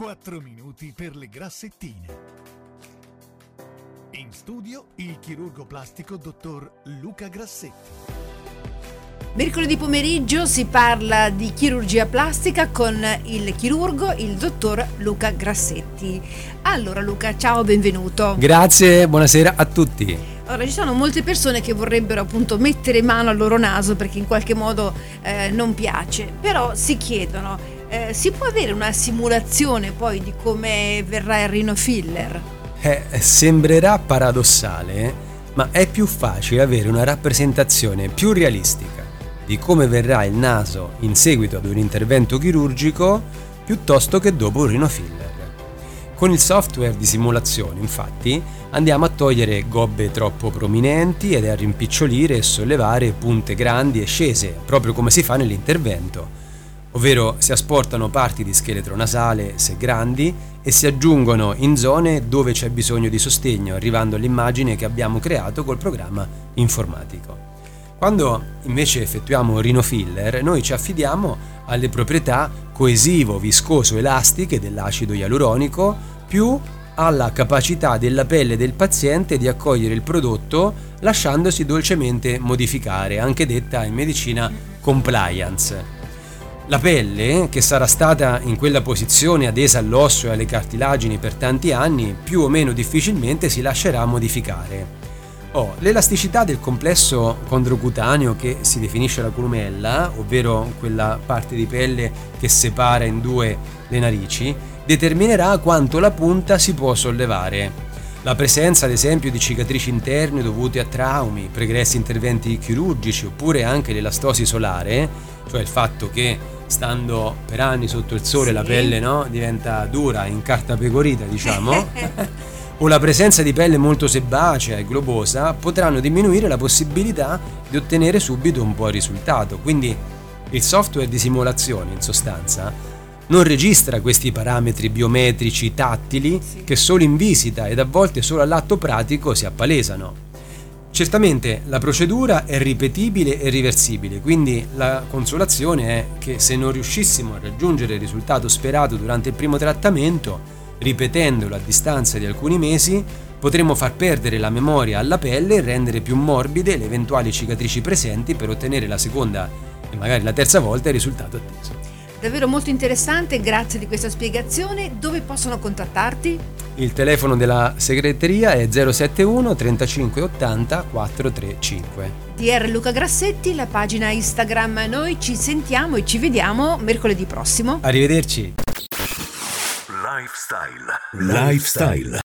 4 minuti per le grassettine. In studio il chirurgo plastico dottor Luca Grassetti. Mercoledì pomeriggio si parla di chirurgia plastica con il chirurgo, il dottor Luca Grassetti. Allora Luca, ciao, benvenuto. Grazie, buonasera a tutti. Ora, ci sono molte persone che vorrebbero appunto mettere mano al loro naso perché in qualche modo eh, non piace, però si chiedono, eh, si può avere una simulazione poi di come verrà il rino filler? Eh, sembrerà paradossale, ma è più facile avere una rappresentazione più realistica di come verrà il naso in seguito ad un intervento chirurgico piuttosto che dopo un rino filler. Con il software di simulazione, infatti, andiamo a togliere gobbe troppo prominenti ed a rimpicciolire e sollevare punte grandi e scese, proprio come si fa nell'intervento ovvero si asportano parti di scheletro nasale se grandi e si aggiungono in zone dove c'è bisogno di sostegno, arrivando all'immagine che abbiamo creato col programma informatico. Quando invece effettuiamo un rino filler, noi ci affidiamo alle proprietà coesivo, viscoso, elastiche dell'acido ialuronico più alla capacità della pelle del paziente di accogliere il prodotto lasciandosi dolcemente modificare, anche detta in medicina compliance. La pelle, che sarà stata in quella posizione adesa all'osso e alle cartilagini per tanti anni, più o meno difficilmente si lascerà modificare. Oh, l'elasticità del complesso condrocutaneo che si definisce la columella, ovvero quella parte di pelle che separa in due le narici, determinerà quanto la punta si può sollevare. La presenza, ad esempio, di cicatrici interne dovute a traumi, pregressi interventi chirurgici oppure anche l'elastosi solare, cioè il fatto che stando per anni sotto il sole sì. la pelle no? diventa dura, in carta pecorita diciamo, o la presenza di pelle molto sebacea e globosa potranno diminuire la possibilità di ottenere subito un buon risultato. Quindi il software di simulazione in sostanza non registra questi parametri biometrici tattili sì. che solo in visita ed a volte solo all'atto pratico si appalesano. Certamente la procedura è ripetibile e riversibile, quindi la consolazione è che se non riuscissimo a raggiungere il risultato sperato durante il primo trattamento, ripetendolo a distanza di alcuni mesi, potremo far perdere la memoria alla pelle e rendere più morbide le eventuali cicatrici presenti per ottenere la seconda e magari la terza volta il risultato atteso. Davvero molto interessante, grazie di questa spiegazione. Dove possono contattarti? Il telefono della segreteria è 071 35 80 435. DR Luca Grassetti, la pagina Instagram. Noi ci sentiamo e ci vediamo mercoledì prossimo. Arrivederci. Lifestyle. Lifestyle.